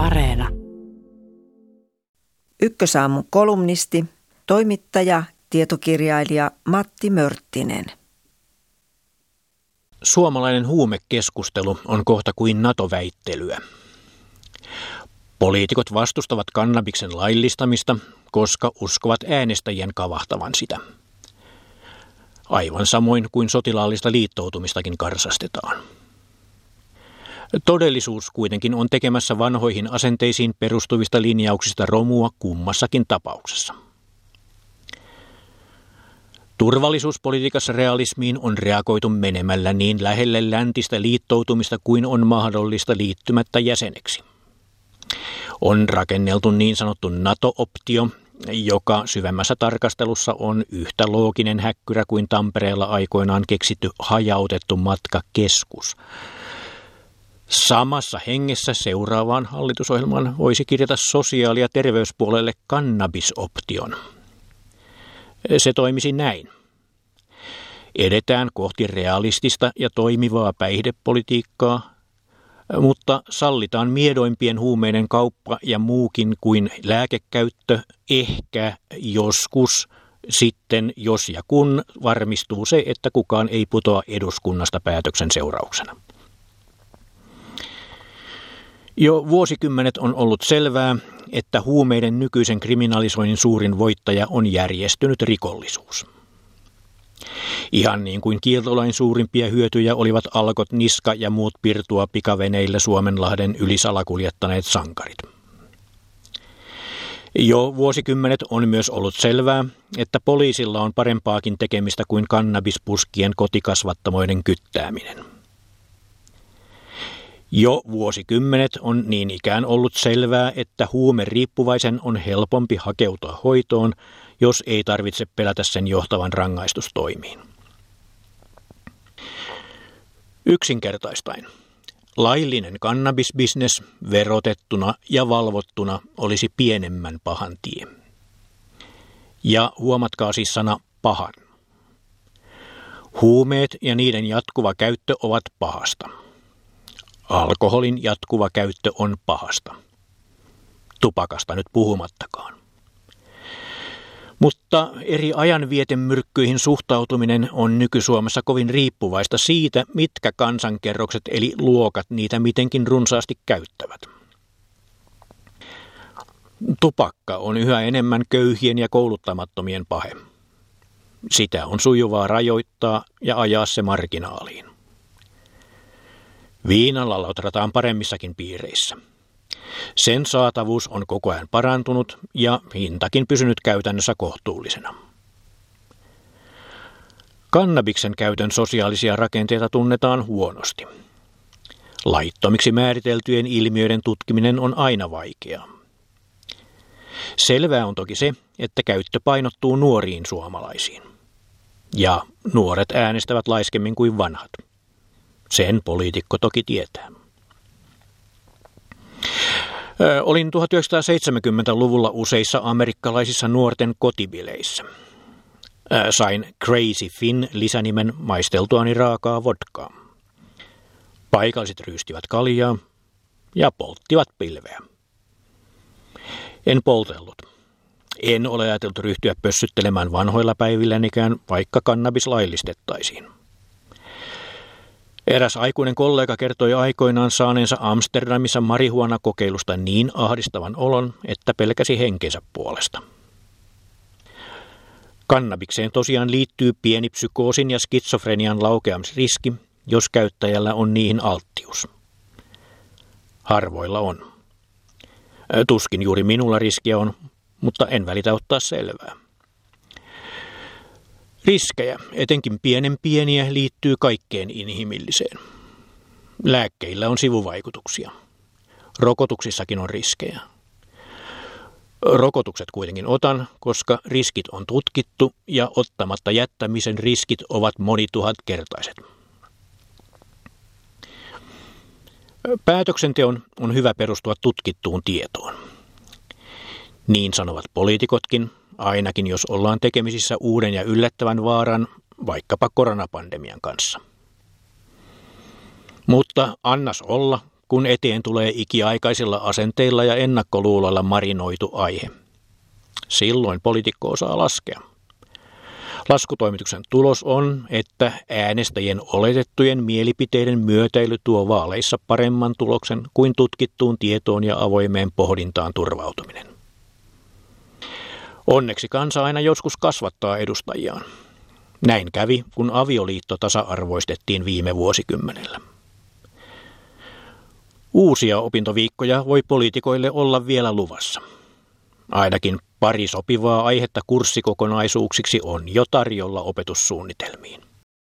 Areena. Ykkösaamun kolumnisti, toimittaja, tietokirjailija Matti Mörttinen. Suomalainen huumekeskustelu on kohta kuin NATO-väittelyä. Poliitikot vastustavat kannabiksen laillistamista, koska uskovat äänestäjien kavahtavan sitä. Aivan samoin kuin sotilaallista liittoutumistakin karsastetaan. Todellisuus kuitenkin on tekemässä vanhoihin asenteisiin perustuvista linjauksista romua kummassakin tapauksessa. Turvallisuuspolitiikassa realismiin on reagoitu menemällä niin lähelle läntistä liittoutumista kuin on mahdollista liittymättä jäseneksi. On rakenneltu niin sanottu NATO-optio, joka syvemmässä tarkastelussa on yhtä looginen häkkyrä kuin Tampereella aikoinaan keksitty hajautettu matkakeskus. Samassa hengessä seuraavaan hallitusohjelmaan voisi kirjata sosiaali- ja terveyspuolelle kannabisoption. Se toimisi näin. Edetään kohti realistista ja toimivaa päihdepolitiikkaa, mutta sallitaan miedoimpien huumeiden kauppa ja muukin kuin lääkekäyttö ehkä joskus sitten, jos ja kun varmistuu se, että kukaan ei putoa eduskunnasta päätöksen seurauksena. Jo vuosikymmenet on ollut selvää, että huumeiden nykyisen kriminalisoinnin suurin voittaja on järjestynyt rikollisuus. Ihan niin kuin kieltolain suurimpia hyötyjä olivat alkot Niska ja muut pirtua pikaveneillä Suomenlahden yli salakuljettaneet sankarit. Jo vuosikymmenet on myös ollut selvää, että poliisilla on parempaakin tekemistä kuin kannabispuskien kotikasvattamoiden kyttääminen. Jo vuosikymmenet on niin ikään ollut selvää, että huumeriippuvaisen on helpompi hakeutua hoitoon, jos ei tarvitse pelätä sen johtavan rangaistustoimiin. Yksinkertaistain. Laillinen kannabisbisnes verotettuna ja valvottuna olisi pienemmän pahan tie. Ja huomatkaa siis sana pahan. Huumeet ja niiden jatkuva käyttö ovat pahasta. Alkoholin jatkuva käyttö on pahasta. Tupakasta nyt puhumattakaan. Mutta eri ajanvietemyrkkyihin suhtautuminen on nyky-Suomessa kovin riippuvaista siitä, mitkä kansankerrokset eli luokat niitä mitenkin runsaasti käyttävät. Tupakka on yhä enemmän köyhien ja kouluttamattomien pahe. Sitä on sujuvaa rajoittaa ja ajaa se marginaaliin. Viinalla lautrataan paremmissakin piireissä. Sen saatavuus on koko ajan parantunut ja hintakin pysynyt käytännössä kohtuullisena. Kannabiksen käytön sosiaalisia rakenteita tunnetaan huonosti. Laittomiksi määriteltyjen ilmiöiden tutkiminen on aina vaikeaa. Selvää on toki se, että käyttö painottuu nuoriin suomalaisiin. Ja nuoret äänestävät laiskemmin kuin vanhat. Sen poliitikko toki tietää. Olin 1970-luvulla useissa amerikkalaisissa nuorten kotibileissä. Sain Crazy Finn lisänimen maisteltuani raakaa vodkaa. Paikalliset ryystivät kaljaa ja polttivat pilveä. En poltellut. En ole ajatellut ryhtyä pössyttelemään vanhoilla päivillänikään, vaikka kannabis laillistettaisiin. Eräs aikuinen kollega kertoi aikoinaan saaneensa Amsterdamissa marihuana-kokeilusta niin ahdistavan olon, että pelkäsi henkensä puolesta. Kannabikseen tosiaan liittyy pieni psykoosin ja skitsofrenian laukeamisriski, jos käyttäjällä on niihin alttius. Harvoilla on. Tuskin juuri minulla riskiä on, mutta en välitä ottaa selvää. Riskejä, etenkin pienen pieniä, liittyy kaikkeen inhimilliseen. Lääkkeillä on sivuvaikutuksia. Rokotuksissakin on riskejä. Rokotukset kuitenkin otan, koska riskit on tutkittu ja ottamatta jättämisen riskit ovat monituhatkertaiset. Päätöksenteon on hyvä perustua tutkittuun tietoon. Niin sanovat poliitikotkin, ainakin jos ollaan tekemisissä uuden ja yllättävän vaaran, vaikkapa koronapandemian kanssa. Mutta annas olla, kun eteen tulee ikiaikaisilla asenteilla ja ennakkoluuloilla marinoitu aihe. Silloin poliitikko osaa laskea. Laskutoimituksen tulos on, että äänestäjien oletettujen mielipiteiden myötäily tuo vaaleissa paremman tuloksen kuin tutkittuun tietoon ja avoimeen pohdintaan turvautuminen. Onneksi kansa aina joskus kasvattaa edustajiaan. Näin kävi, kun avioliitto tasa-arvoistettiin viime vuosikymmenellä. Uusia opintoviikkoja voi poliitikoille olla vielä luvassa. Ainakin pari sopivaa aihetta kurssikokonaisuuksiksi on jo tarjolla opetussuunnitelmiin.